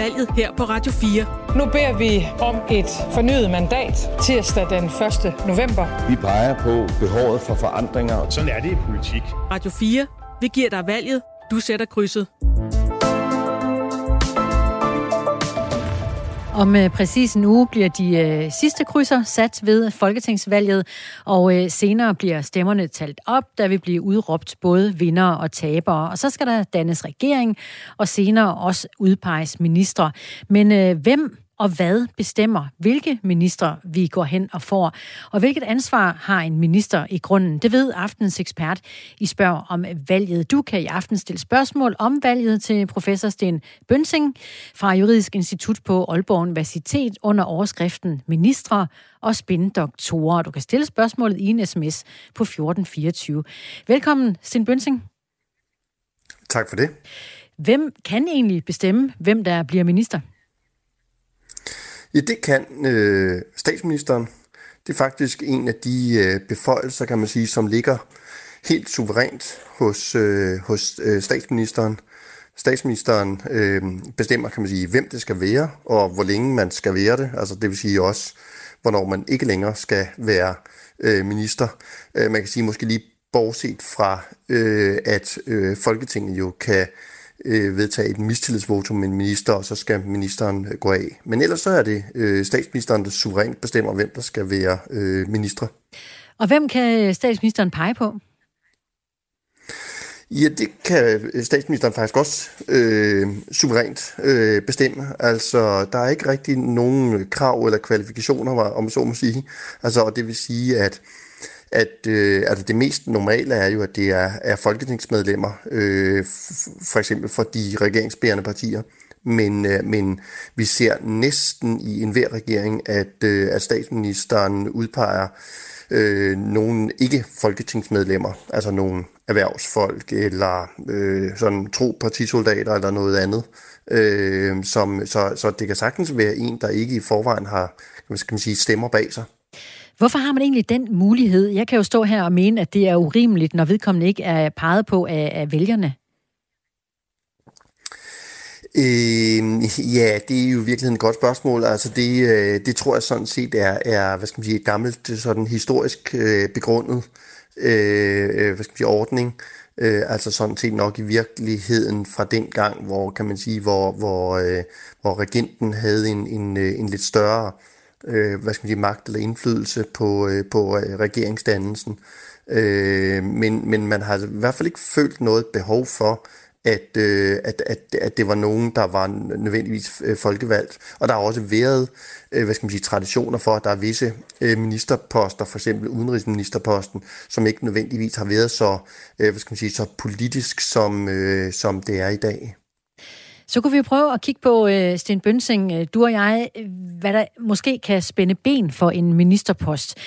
valget her på Radio 4. Nu beder vi om et fornyet mandat tirsdag den 1. november. Vi peger på behovet for forandringer. Sådan er det i politik. Radio 4. Vi giver dig valget. Du sætter krydset. Om øh, præcis en uge bliver de øh, sidste krydser sat ved folketingsvalget, og øh, senere bliver stemmerne talt op, der vil blive udråbt både vinder og tabere. Og så skal der dannes regering, og senere også udpeges ministre. Men øh, hvem og hvad bestemmer, hvilke ministre vi går hen og får, og hvilket ansvar har en minister i grunden. Det ved aftens ekspert i spørg om valget. Du kan i aften stille spørgsmål om valget til professor Sten Bønsing fra Juridisk Institut på Aalborg Universitet under overskriften Ministre og spindoktorer. Du kan stille spørgsmålet i en sms på 1424. Velkommen, Sten Bønsing. Tak for det. Hvem kan egentlig bestemme, hvem der bliver minister? Ja, det kan øh, statsministeren. Det er faktisk en af de øh, beføjelser, kan man sige, som ligger helt suverænt hos, øh, hos øh, statsministeren. Statsministeren øh, bestemmer, kan man sige, hvem det skal være, og hvor længe man skal være det. Altså det vil sige også, hvornår man ikke længere skal være øh, minister. Øh, man kan sige måske lige bortset fra, øh, at øh, Folketinget jo kan øh, vedtage et mistillidsvotum med en minister, og så skal ministeren øh, gå af. Men ellers så er det øh, statsministeren, der suverænt bestemmer, hvem der skal være øh, ministre. Og hvem kan statsministeren pege på? Ja, det kan statsministeren faktisk også øh, suverænt øh, bestemme. Altså, der er ikke rigtig nogen krav eller kvalifikationer, om så må sige. Altså, og det vil sige, at at øh, altså det mest normale er jo, at det er, er folketingsmedlemmer, øh, for eksempel for de regeringsbærende partier. Men, øh, men vi ser næsten i enhver regering, at, øh, at statsministeren udpeger øh, nogle ikke-folketingsmedlemmer, altså nogle erhvervsfolk eller øh, sådan tro partisoldater eller noget andet. Øh, som, så, så det kan sagtens være en, der ikke i forvejen har hvad skal man sige, stemmer bag sig. Hvorfor har man egentlig den mulighed? Jeg kan jo stå her og mene, at det er urimeligt, når vedkommende ikke er peget på af, af vælgerne. Øh, ja, det er jo virkelig et godt spørgsmål. Altså det, øh, det tror jeg sådan set er, er hvad skal man sige, et gammelt sådan historisk øh, begrundet øh, øh, hvad skal man sige, ordning. Øh, altså sådan set nok i virkeligheden fra den gang, hvor kan man sige, hvor, hvor, øh, hvor regenten havde en, en, øh, en lidt større øh, øh, hvad skal man sige, magt eller indflydelse på, øh, på øh, regeringsdannelsen. Øh, men, men man har i hvert fald ikke følt noget behov for, at, øh, at, at, at det var nogen, der var nødvendigvis øh, folkevalgt. Og der har også været øh, hvad skal man sige, traditioner for, at der er visse øh, ministerposter, for eksempel udenrigsministerposten, som ikke nødvendigvis har været så, øh, hvad skal man sige, så politisk, som, øh, som det er i dag. Så kunne vi prøve at kigge på, øh, Sten Bønsing, øh, du og jeg, øh, hvad der måske kan spænde ben for en ministerpost.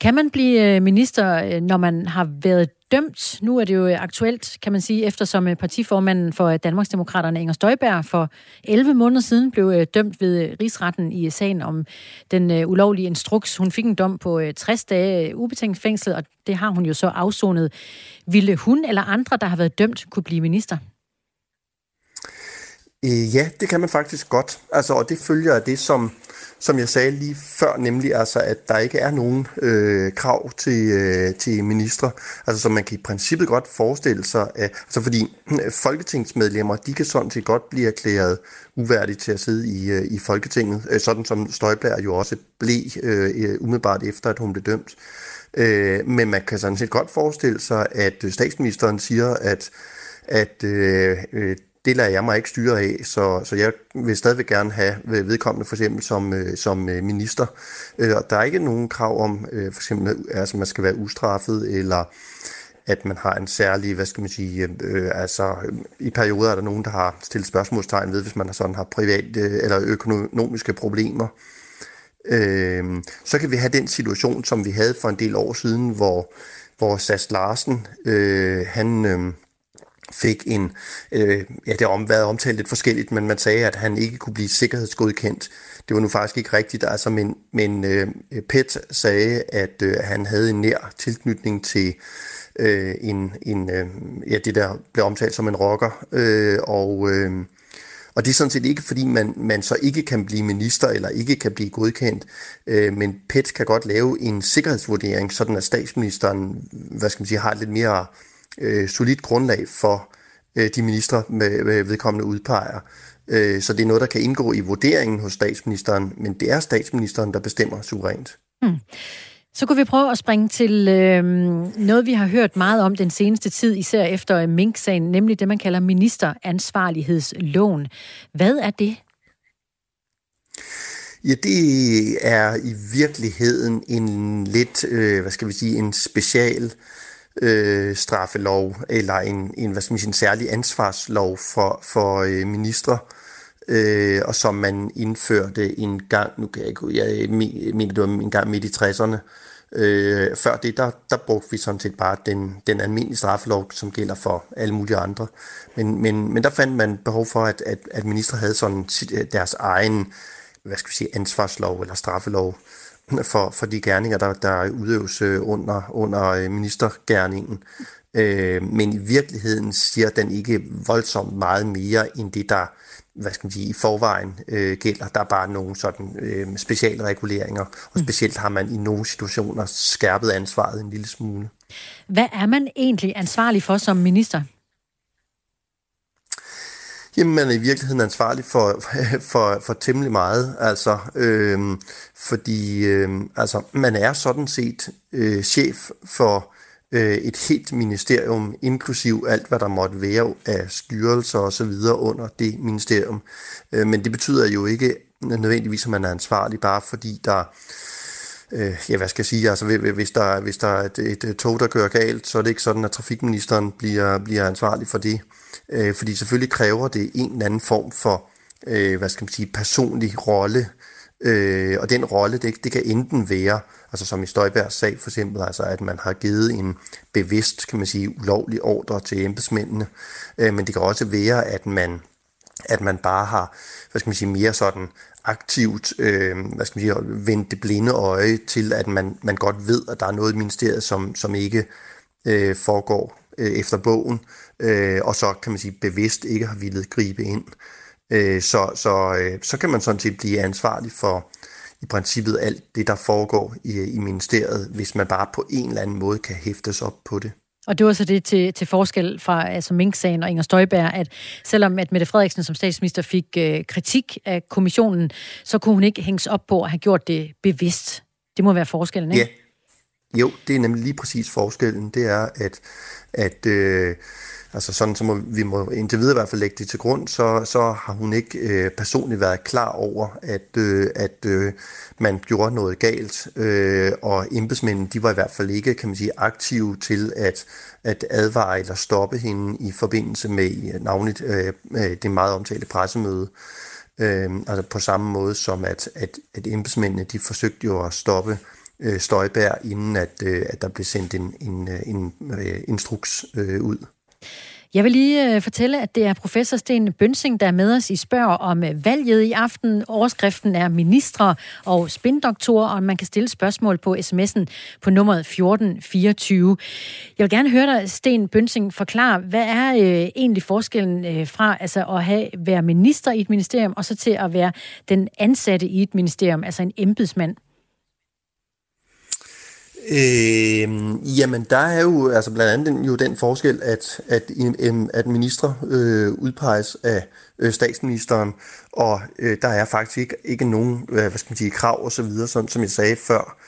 Kan man blive øh, minister, når man har været dømt? Nu er det jo aktuelt, kan man sige, eftersom partiformanden for Danmarksdemokraterne, Inger Støjberg, for 11 måneder siden blev dømt ved rigsretten i sagen om den ulovlige instruks. Hun fik en dom på 60 dage ubetinget fængsel, og det har hun jo så afsonet. Ville hun eller andre, der har været dømt, kunne blive minister? Øh, ja, det kan man faktisk godt. Altså, og det følger af det, som, som jeg sagde lige før, nemlig altså, at der ikke er nogen øh, krav til, øh, til ministre. Altså, som man kan i princippet godt forestille sig, at, altså, fordi øh, folketingsmedlemmer, de kan sådan set godt blive erklæret uværdige til at sidde i, øh, i Folketinget, øh, sådan som Støjbær jo også blev øh, øh, umiddelbart efter, at hun blev dømt. Øh, men man kan sådan set godt forestille sig, at statsministeren siger, at at øh, øh det lader jeg mig ikke styre af, så, så jeg vil stadigvæk gerne have vedkommende for eksempel som, øh, som øh, minister. Øh, og der er ikke nogen krav om, øh, for eksempel, at altså, man skal være ustraffet, eller at man har en særlig, hvad skal man sige, øh, altså i perioder er der nogen, der har stillet spørgsmålstegn ved, hvis man har sådan har private øh, eller økonomiske problemer. Øh, så kan vi have den situation, som vi havde for en del år siden, hvor, hvor Sas Larsen, øh, han... Øh, fik en, øh, ja det har været omtalt lidt forskelligt, men man sagde, at han ikke kunne blive sikkerhedsgodkendt. Det var nu faktisk ikke rigtigt, altså, men, men øh, PET sagde, at øh, han havde en nær tilknytning til øh, en, en øh, ja, det der blev omtalt som en rocker, øh, og, øh, og det er sådan set ikke, fordi man, man så ikke kan blive minister eller ikke kan blive godkendt, øh, men PET kan godt lave en sikkerhedsvurdering, sådan at statsministeren hvad skal man sige, har lidt mere øh, solidt grundlag for øh, de ministre med, med vedkommende udpeger. Øh, så det er noget, der kan indgå i vurderingen hos statsministeren, men det er statsministeren, der bestemmer suverænt. Mm. Så kunne vi prøve at springe til øh, noget, vi har hørt meget om den seneste tid, især efter Mink-sagen, nemlig det, man kalder ministeransvarlighedsloven. Hvad er det? Ja, det er i virkeligheden en lidt, øh, hvad skal vi sige, en special øh, straffelov, eller en, en, hvad skal man sige, en særlig ansvarslov for, for øh, ministre, øh, og som man indførte en gang, nu kan jeg ikke, jeg mener, det var en gang midt i 60'erne, Øh, før det, der, der brugte vi sådan set bare den, den almindelige straffelov, som gælder for alle mulige andre. Men, men, men der fandt man behov for, at, at, at ministre havde sådan deres egen hvad skal vi sige, ansvarslov eller straffelov for, for de gerninger, der, der udøves øh, under, under øh, ministergærningen. Øh, men i virkeligheden siger den ikke voldsomt meget mere end det, der hvad skal man sige, i forvejen øh, gælder. Der er bare nogle sådan øh, specialreguleringer, og mm. specielt har man i nogle situationer skærpet ansvaret en lille smule. Hvad er man egentlig ansvarlig for som minister? Jamen, man er i virkeligheden ansvarlig for, for, for temmelig meget, altså, øhm, fordi øhm, altså, man er sådan set øh, chef for øh, et helt ministerium, inklusiv alt, hvad der måtte være af styrelser og så videre under det ministerium. Øh, men det betyder jo ikke nødvendigvis, at man er ansvarlig, bare fordi der øh, ja, hvad skal jeg sige, altså hvis der, hvis der er et, et tog, der kører galt, så er det ikke sådan, at trafikministeren bliver, bliver ansvarlig for det. Øh, fordi selvfølgelig kræver det en eller anden form for, øh, hvad skal man sige, personlig rolle, øh, og den rolle, det, det kan enten være Altså som i Støjbergs sag for eksempel, altså at man har givet en bevidst, kan man sige, ulovlig ordre til embedsmændene. Øh, men det kan også være, at man, at man bare har, hvad skal man sige, mere sådan aktivt, øh, hvad skal man sige, vendt det blinde øje til, at man, man godt ved, at der er noget i ministeriet, som, som ikke øh, foregår øh, efter bogen, øh, og så kan man sige bevidst ikke har ville gribe ind. Øh, så, så, øh, så kan man sådan set blive ansvarlig for, i princippet alt det, der foregår i, i ministeriet, hvis man bare på en eller anden måde kan hæftes op på det. Og det var så det til, til forskel fra altså Mink-sagen og Inger Støjberg, at selvom at Mette Frederiksen som statsminister fik øh, kritik af kommissionen, så kunne hun ikke hænges op på at have gjort det bevidst. Det må være forskellen, ikke? Ja. Jo, det er nemlig lige præcis forskellen. Det er, at, at øh, Altså sådan, så må vi må indtil videre i hvert fald lægge det til grund, så, så har hun ikke øh, personligt været klar over, at, øh, at øh, man gjorde noget galt, øh, og embedsmændene, de var i hvert fald ikke, kan man sige, aktive til at, at advare eller stoppe hende i forbindelse med øh, navnligt øh, øh, det meget omtalte pressemøde. Øh, altså på samme måde som at, at, at embedsmændene, de forsøgte jo at stoppe øh, Støjbær, inden at, øh, at der blev sendt en, en, en, en øh, instruks øh, ud. Jeg vil lige øh, fortælle, at det er professor Sten Bønsing, der er med os i spørg om øh, valget i aften. Overskriften er ministre og spindoktorer, og man kan stille spørgsmål på sms'en på nummeret 1424. Jeg vil gerne høre dig, Sten Bønsing, forklare, hvad er øh, egentlig forskellen øh, fra altså at have, være minister i et ministerium, og så til at være den ansatte i et ministerium, altså en embedsmand? Øh, jamen, der er jo altså blandt andet den, jo den forskel, at, at, at ministre øh, udpeges af øh, statsministeren, og øh, der er faktisk ikke, ikke nogen øh, hvad skal man sige, krav og så videre, sådan, som jeg sagde før,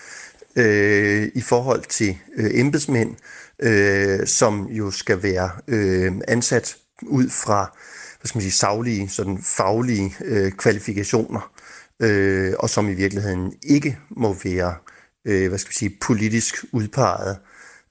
øh, i forhold til øh, embedsmænd, øh, som jo skal være øh, ansat ud fra hvad skal man sige, saglige, sådan faglige øh, kvalifikationer, øh, og som i virkeligheden ikke må være øh, Øh, hvad skal vi sige, politisk udpeget.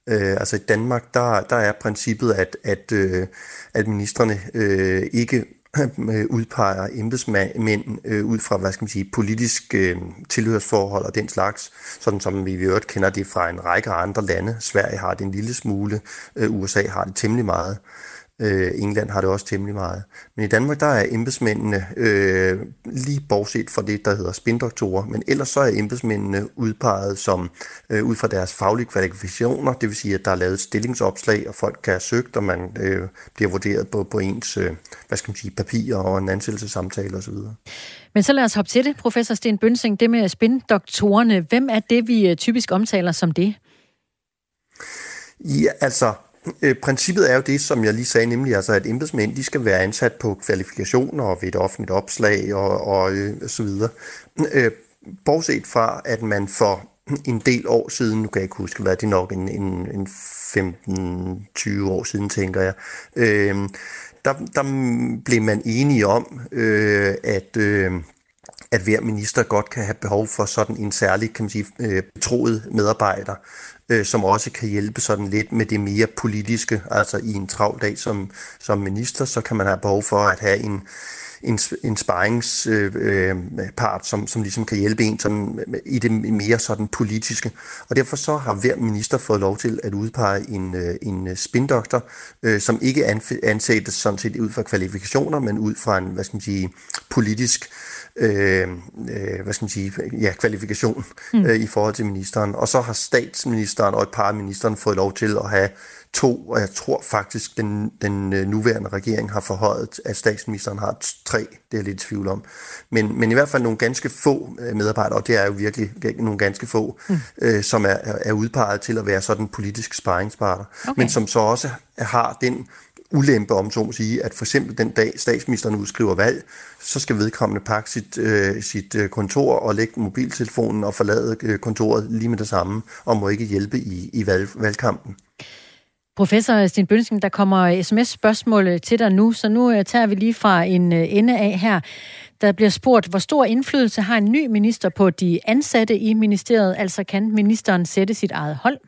Øh, altså i Danmark, der, der er princippet, at, at, øh, at ministerne øh, ikke øh, udpeger embedsmænd øh, ud fra, hvad skal man sige, politisk øh, tilhørsforhold og den slags, sådan som vi i øvrigt kender det fra en række andre lande. Sverige har det en lille smule, øh, USA har det temmelig meget. Øh, England har det også temmelig meget. Men i Danmark, der er embedsmændene øh, lige bortset fra det, der hedder spindoktorer, men ellers så er embedsmændene udpeget som øh, ud fra deres faglige kvalifikationer, det vil sige, at der er lavet stillingsopslag, og folk kan have søgt, og man øh, bliver vurderet på, på ens øh, hvad skal man sige, papirer og en ansættelsessamtale osv. Men så lad os hoppe til det, professor Sten Bønsing, det med spindoktorerne. Hvem er det, vi øh, typisk omtaler som det? Ja, altså, øh, princippet er jo det, som jeg lige sagde, nemlig altså, at embedsmænd de skal være ansat på kvalifikationer og ved et offentligt opslag og, og øh, så videre. Øh, bortset fra, at man for en del år siden, nu kan jeg ikke huske, hvad det er nok en, en, en 15-20 år siden, tænker jeg, øh, der, der blev man enige om, øh, at... Øh, at hver minister godt kan have behov for sådan en særlig, kan man sige, øh, betroet medarbejder, øh, som også kan hjælpe sådan lidt med det mere politiske. Altså i en travl dag som, som minister, så kan man have behov for at have en, en, en sparringspart, øh, part, som, som ligesom kan hjælpe en sådan, i det mere sådan politiske. Og derfor så har hver minister fået lov til at udpege en, en spindoktor, øh, som ikke ansættes sådan set ud fra kvalifikationer, men ud fra en, hvad skal man sige, politisk øh, øh, hvad skal man sige, ja, kvalifikation mm. øh, i forhold til ministeren. Og så har statsministeren og et par af ministeren fået lov til at have to, og jeg tror faktisk, den, den øh, nuværende regering har forhøjet, at statsministeren har tre, det er jeg lidt i tvivl om. Men, men i hvert fald nogle ganske få øh, medarbejdere, og det er jo virkelig nogle ganske få, mm. øh, som er, er udpeget til at være sådan politisk sparringsparter, okay. men som så også har den ulempe, om så må sige, at for eksempel den dag statsministeren udskriver valg, så skal vedkommende pakke sit, øh, sit øh, kontor og lægge mobiltelefonen og forlade øh, kontoret lige med det samme, og må ikke hjælpe i, i valg, valgkampen. Professor Sten Bønsing, der kommer sms-spørgsmål øh, til dig nu, så nu øh, tager vi lige fra en øh, ende af her. Der bliver spurgt, hvor stor indflydelse har en ny minister på de ansatte i ministeriet, altså kan ministeren sætte sit eget hold?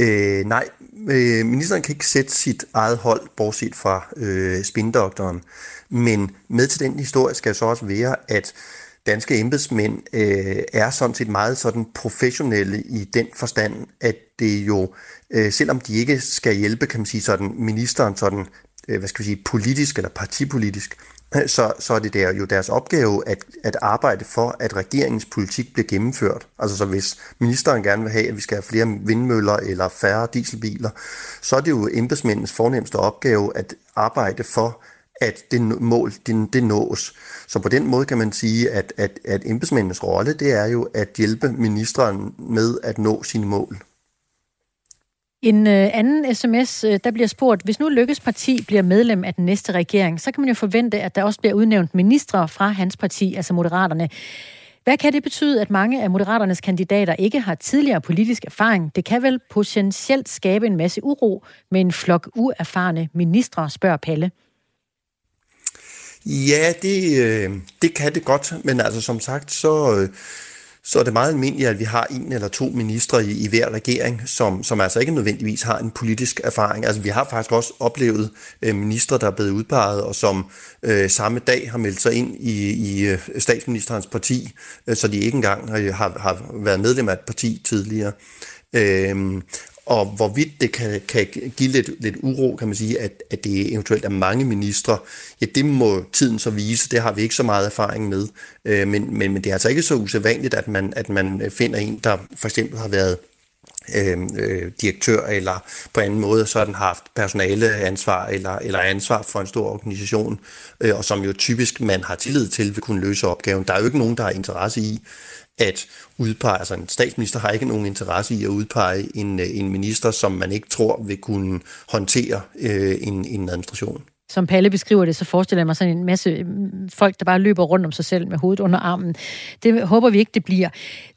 Øh, nej, øh, ministeren kan ikke sætte sit eget hold, bortset fra øh, spindoktoren. Men med til den historie skal så også være, at danske embedsmænd øh, er sådan set meget sådan professionelle i den forstand, at det jo, øh, selvom de ikke skal hjælpe, kan man sige sådan, ministeren sådan, øh, hvad skal vi sige, politisk eller partipolitisk, så, så er det der jo deres opgave at, at arbejde for, at regeringens politik bliver gennemført. Altså så hvis ministeren gerne vil have, at vi skal have flere vindmøller eller færre dieselbiler, så er det jo embedsmændens fornemmeste opgave at arbejde for, at det mål det, det nås. Så på den måde kan man sige, at, at, at embedsmændenes rolle, det er jo at hjælpe ministeren med at nå sine mål. En øh, anden sms, øh, der bliver spurgt, hvis nu Lykkes parti bliver medlem af den næste regering, så kan man jo forvente, at der også bliver udnævnt ministre fra hans parti, altså Moderaterne. Hvad kan det betyde, at mange af Moderaternes kandidater ikke har tidligere politisk erfaring? Det kan vel potentielt skabe en masse uro med en flok uerfarne ministre, spørger Palle. Ja, det, øh, det kan det godt, men altså som sagt, så... Øh, så er det meget almindeligt, at vi har en eller to ministre i, i hver regering, som, som altså ikke nødvendigvis har en politisk erfaring. Altså vi har faktisk også oplevet øh, ministre, der er blevet udpeget, og som øh, samme dag har meldt sig ind i, i øh, statsministerens parti, øh, så de ikke engang har, har været medlem af et parti tidligere. Øhm, og hvorvidt det kan, kan give lidt, lidt uro, kan man sige, at, at det eventuelt er mange ministre, ja, det må tiden så vise. Det har vi ikke så meget erfaring med. Øh, men, men, men det er altså ikke så usædvanligt, at man, at man finder en, der for eksempel har været øh, øh, direktør eller på anden måde så den har haft personale ansvar eller, eller ansvar for en stor organisation, øh, og som jo typisk man har tillid til vil kunne løse opgaven. Der er jo ikke nogen, der har interesse i, at udpege, altså en statsminister har ikke nogen interesse i at udpege en, øh, en minister, som man ikke tror vil kunne håndtere øh, en, en administration. Som Palle beskriver det, så forestiller jeg mig sådan en masse mm, folk, der bare løber rundt om sig selv med hovedet under armen. Det håber vi ikke, det bliver.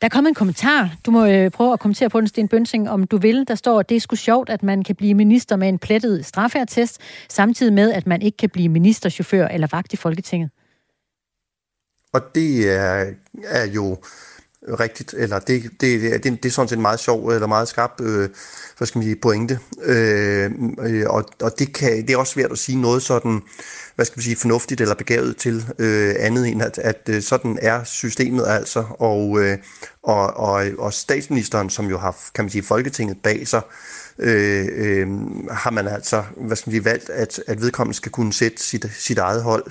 Der kom en kommentar. Du må øh, prøve at kommentere på den, Sten Bønsing, om du vil. Der står, at det er sgu sjovt, at man kan blive minister med en plettet straffertest, samtidig med, at man ikke kan blive ministerchauffør eller vagt i Folketinget. Og det er, er jo rigtigt, eller det, det, det, det er sådan set en meget sjov eller meget skarp øh, hvad skal man sige, pointe. Øh, øh, og og det, kan, det er også svært at sige noget sådan, hvad skal man sige, fornuftigt eller begavet til øh, andet end, at, at øh, sådan er systemet altså. Og, øh, og, og, og statsministeren, som jo har, kan man sige, Folketinget bag sig, øh, øh, har man altså hvad skal man sige, valgt, at, at vedkommende skal kunne sætte sit, sit eget hold.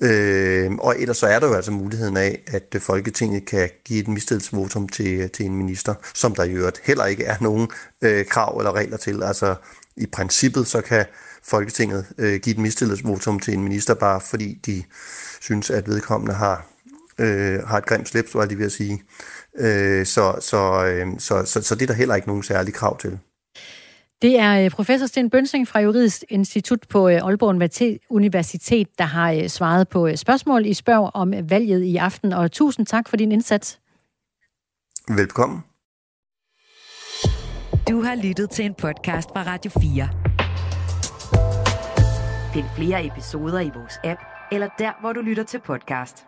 Øh, og ellers så er der jo altså muligheden af, at Folketinget kan give et mistillidsvotum til, til en minister, som der i øvrigt heller ikke er nogen øh, krav eller regler til. Altså i princippet så kan Folketinget øh, give et mistillidsvotum til en minister, bare fordi de synes, at vedkommende har, øh, har et grimt slips, var det ved at sige. Øh, så, så, øh, så, så, så det er der heller ikke nogen særlige krav til. Det er øh, professor Sten Bønsing fra Juridisk Institut på øh, Aalborg Universitet, der har øh, svaret på spørgsmål i spørg om valget i aften. Og tusind tak for din indsats. Velkommen. Du har lyttet til en podcast fra Radio 4. Find flere episoder i vores app, eller der, hvor du lytter til podcast.